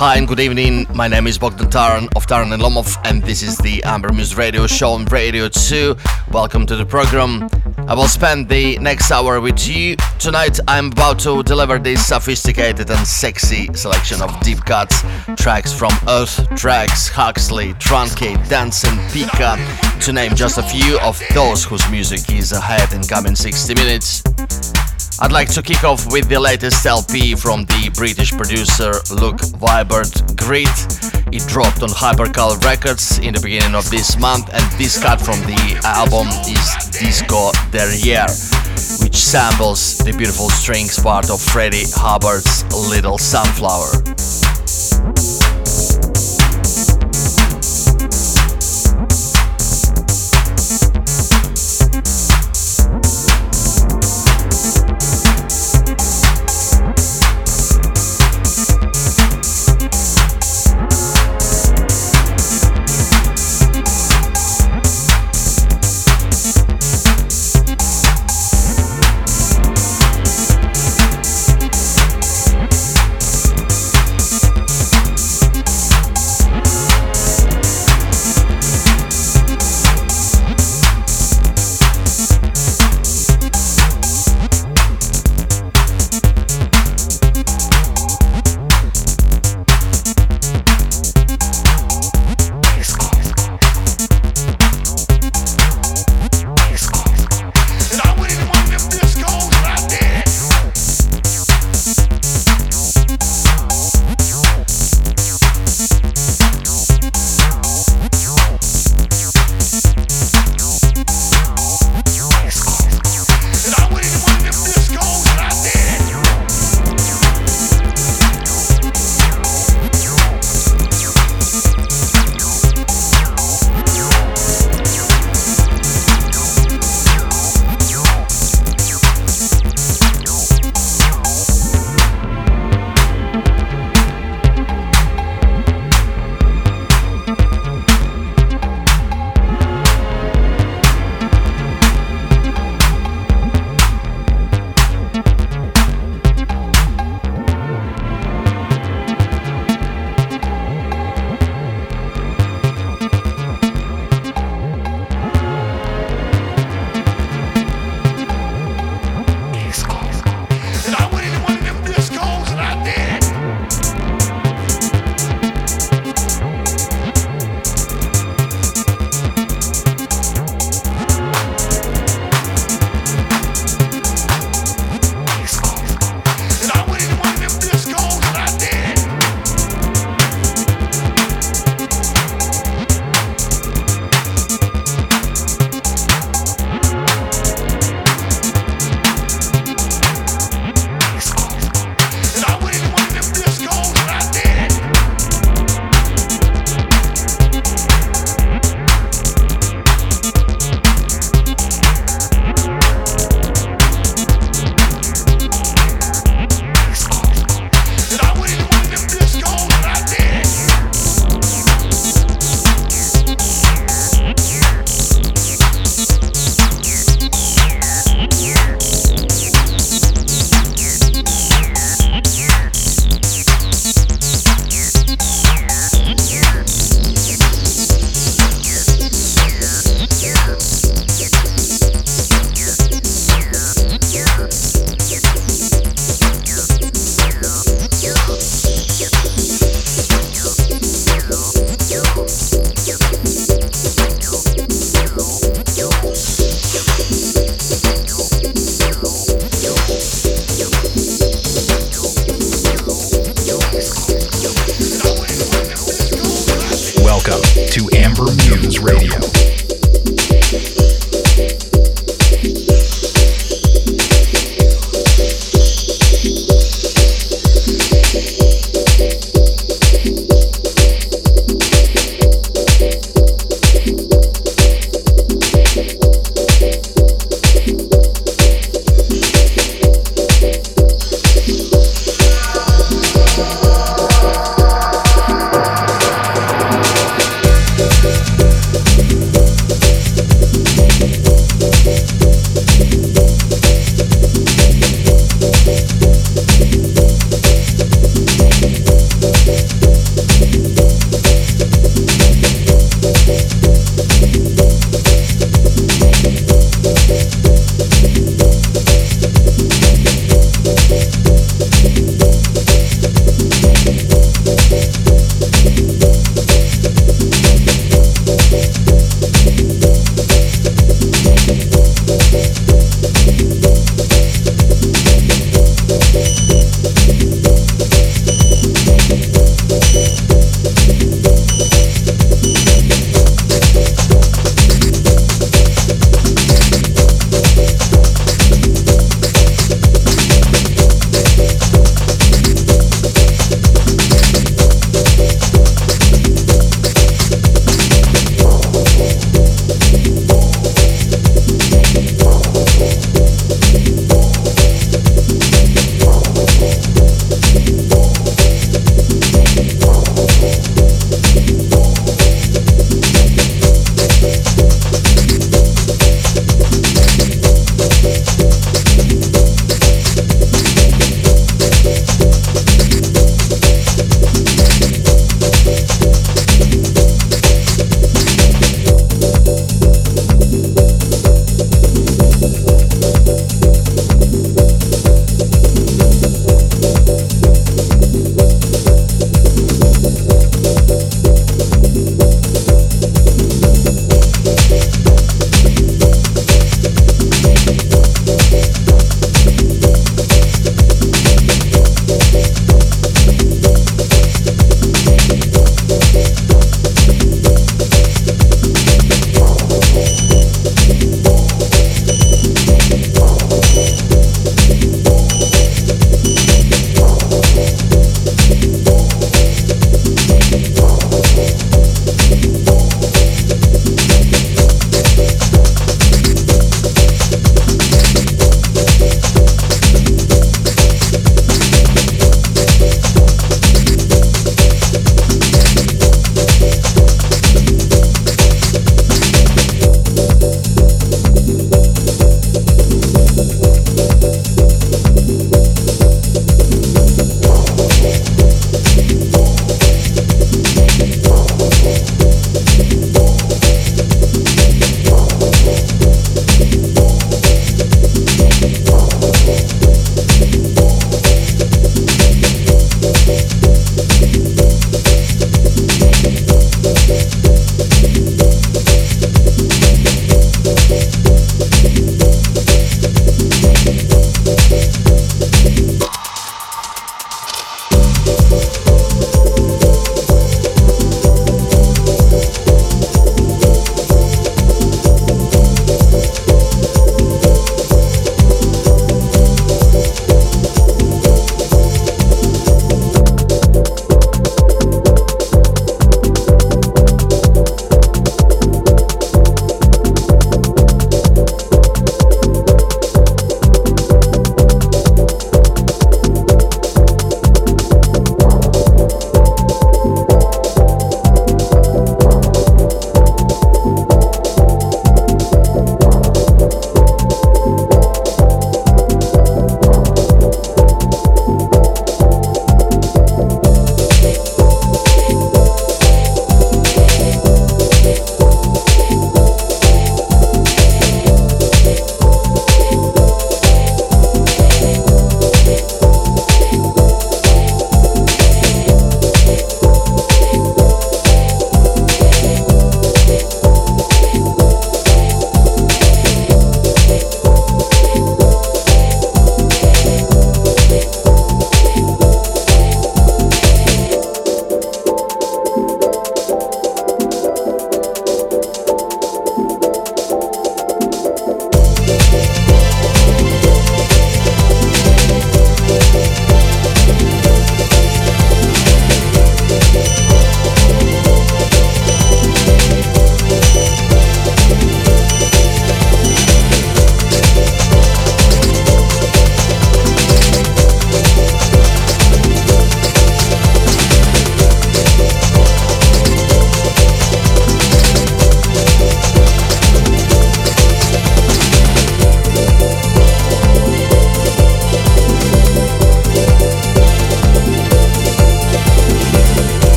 Hi and good evening. My name is Bogdan Taran of Taran and Lomov, and this is the Amber Muse Radio Show on Radio 2. Welcome to the program. I will spend the next hour with you. Tonight, I'm about to deliver this sophisticated and sexy selection of deep cuts, tracks from Earth, Tracks, Huxley, Truncate, Danson, Pika, to name just a few of those whose music is ahead in coming 60 minutes. I'd like to kick off with the latest LP from the British producer Luke Vibert, Grit. It dropped on Hypercolour Records in the beginning of this month, and this cut from the album is Disco Derriere, which samples the beautiful strings part of Freddie Hubbard's Little Sunflower.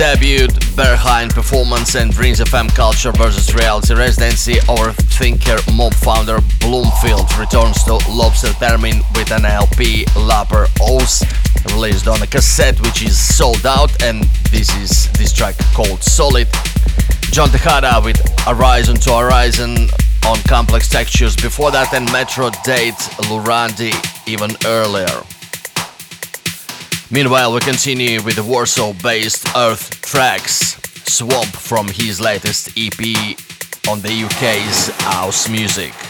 Debut Berghain performance and Dreams FM Culture versus Reality Residency, our Thinker Mob founder Bloomfield returns to Lobster Theremin with an LP Lapper O's released on a cassette which is sold out and this is this track called Solid. John Tejada with Horizon to Horizon on Complex Textures before that and Metro Date Lurandi even earlier. Meanwhile, we continue with the Warsaw based Earth Tracks Swamp from his latest EP on the UK's House Music.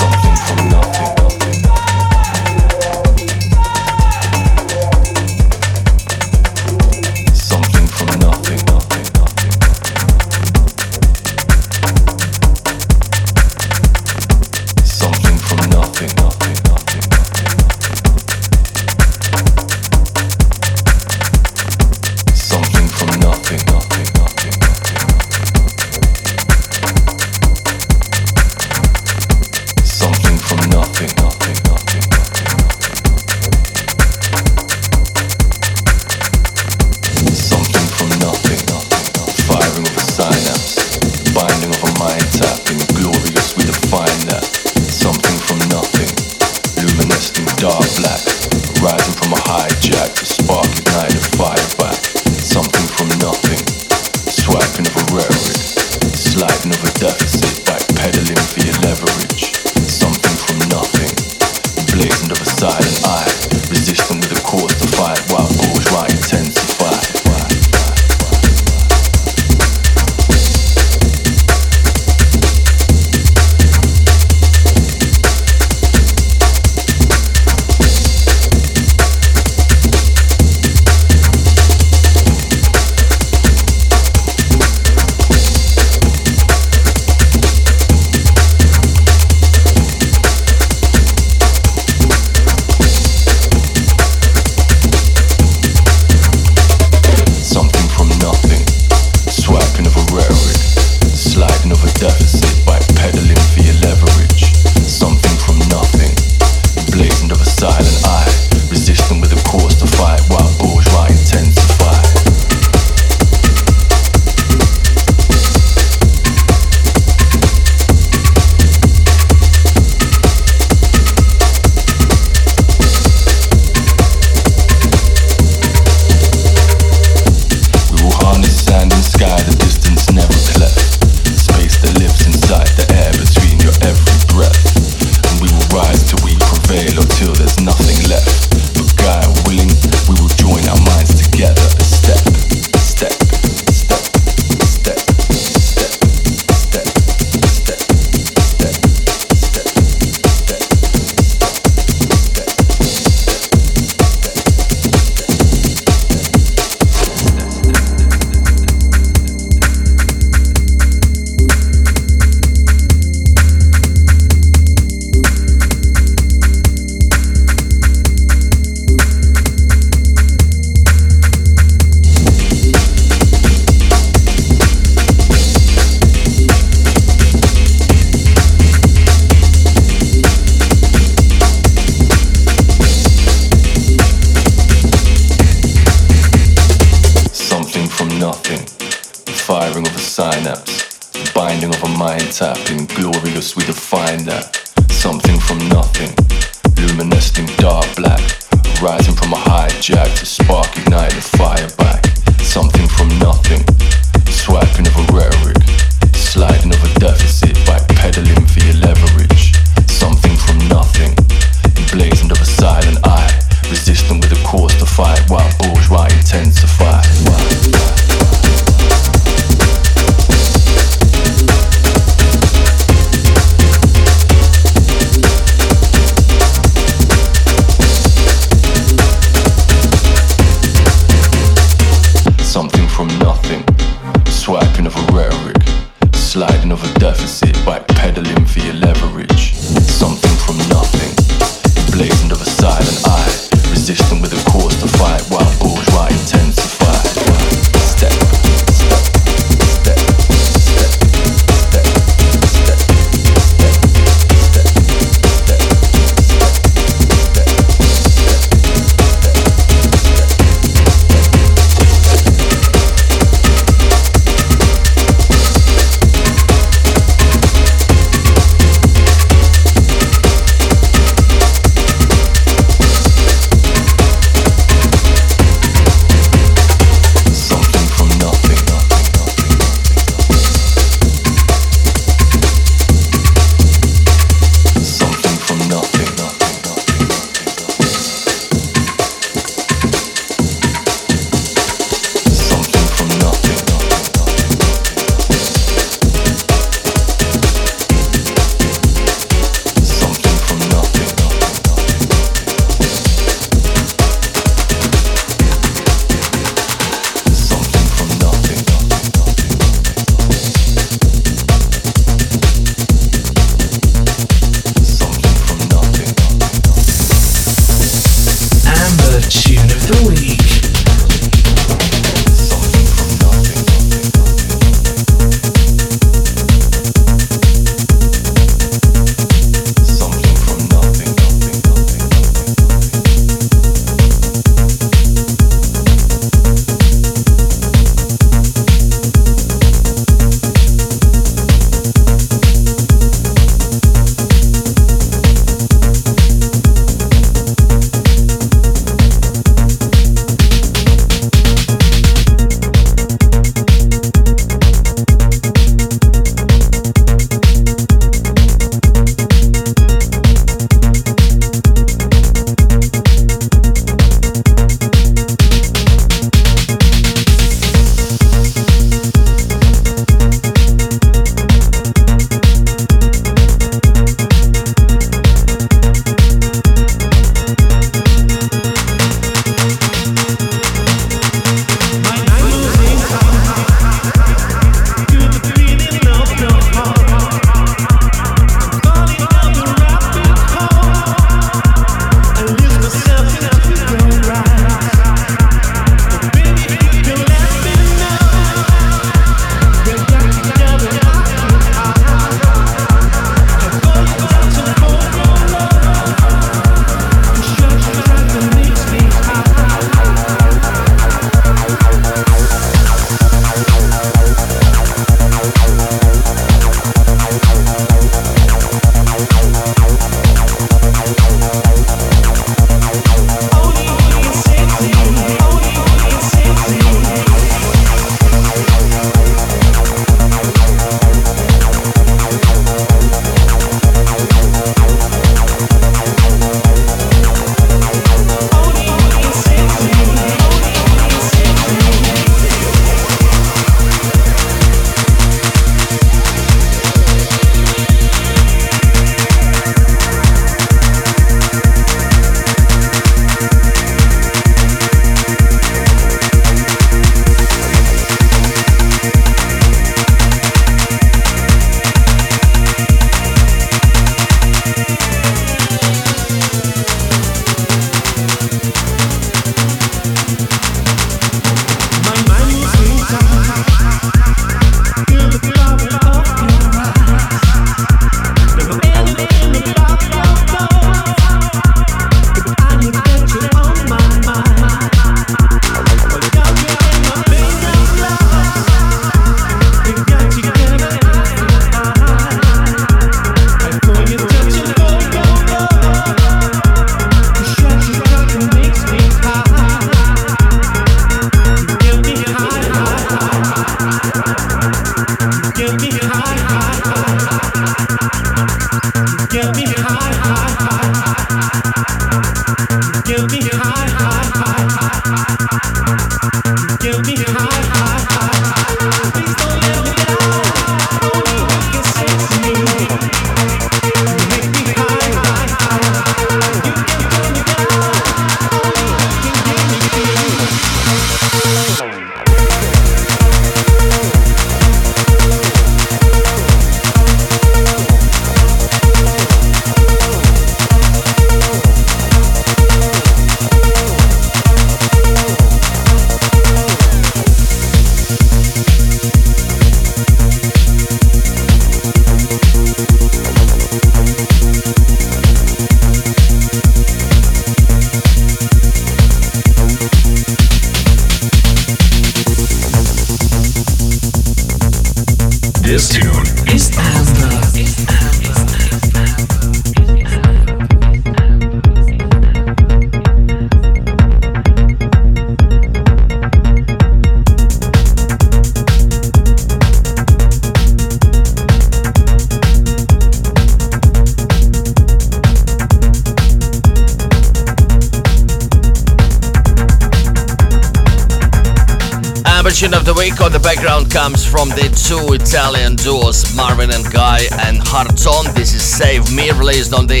Italian duos Marvin and Guy and Harton. This is Save Me, released on the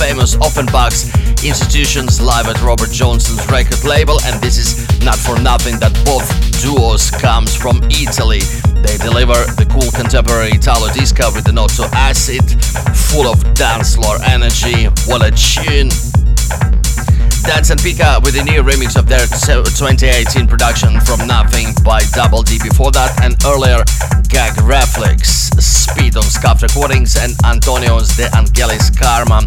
famous Offenbach's Institutions live at Robert Johnson's record label. And this is not for nothing that both duos comes from Italy. They deliver the cool contemporary Italo disco with the note acid, full of dance floor energy. What a tune! Dance and Pika with a new remix of their 2018 production from Nothing by Double D before that, and earlier Gag Reflex, Speed on Scuff Recordings, and Antonio's De Angelis Karma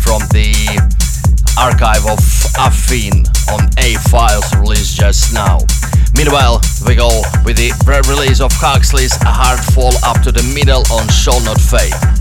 from the archive of Affin on A Files released just now. Meanwhile, we go with the pre release of Huxley's A Hard Fall Up to the Middle on Shall Not Fade.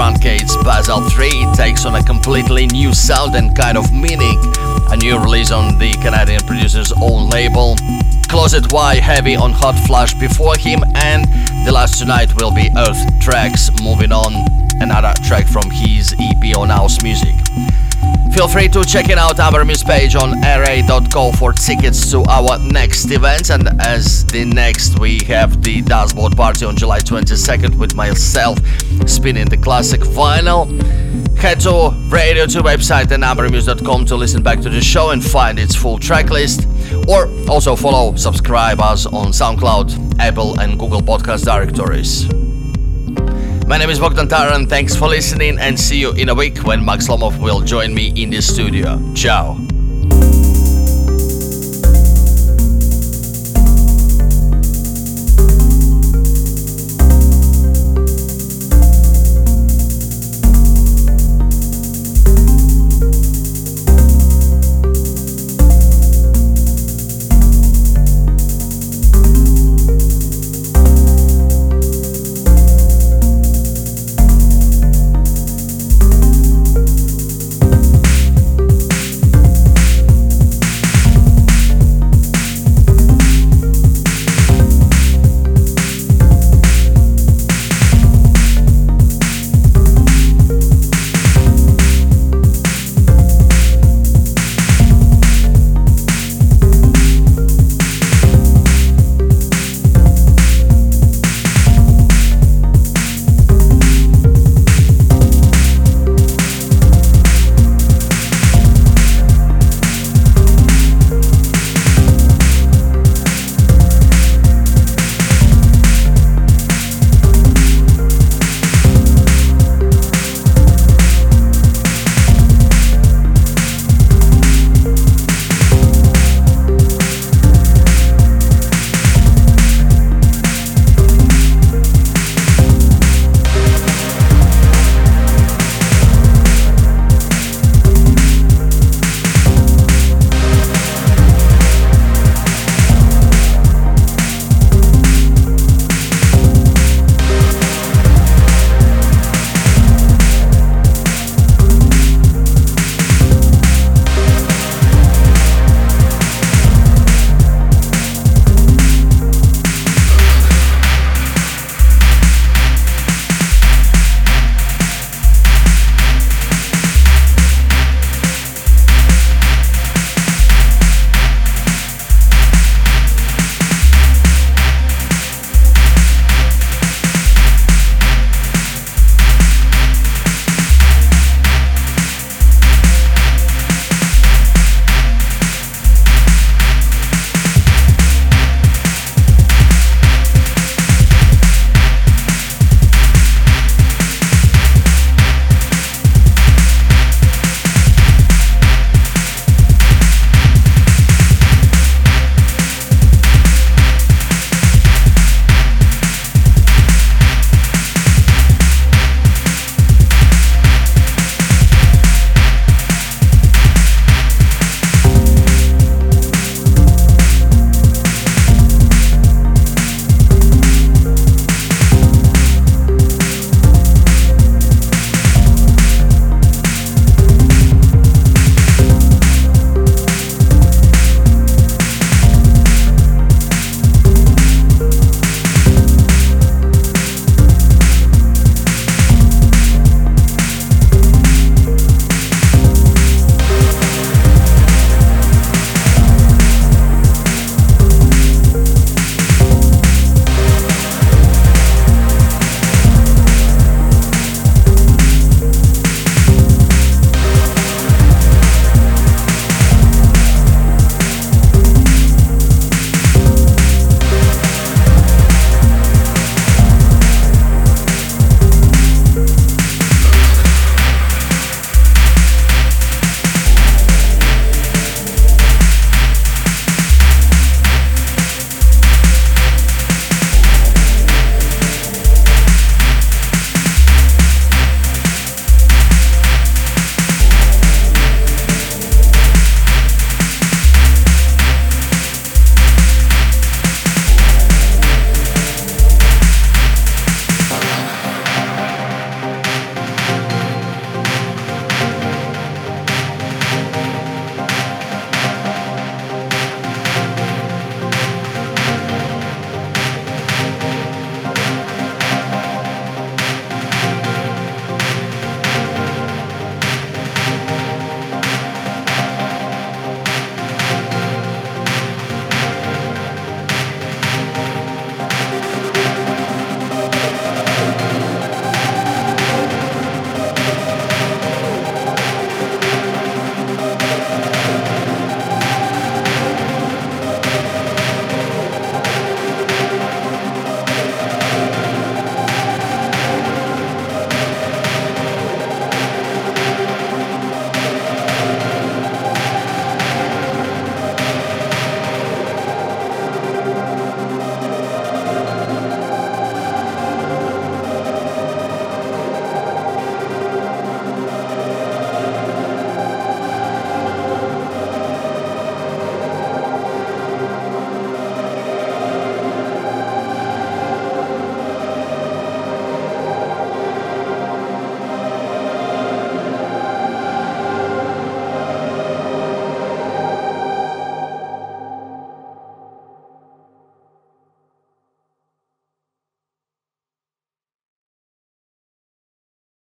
Truncate's Basel 3. Takes on a completely new sound and kind of meaning. A new release on the Canadian producer's own label. Closet Y heavy on Hot Flush before him, and the last tonight will be Earth Trax moving on, another track from his EP on House Music. Feel free to check it out our news page on ra.co for tickets to our next events. And as the next, we have the Dashboard Party on July 22nd with myself spinning the classic vinyl. Head to Radio 2 website and ambermuse.com to listen back to the show and find its full track list. Or also follow, subscribe us on SoundCloud, Apple, and Google Podcast directories. My name is Bogdan Taran. Thanks for listening and see you in a week when Max Lomov will join me in the studio. Ciao.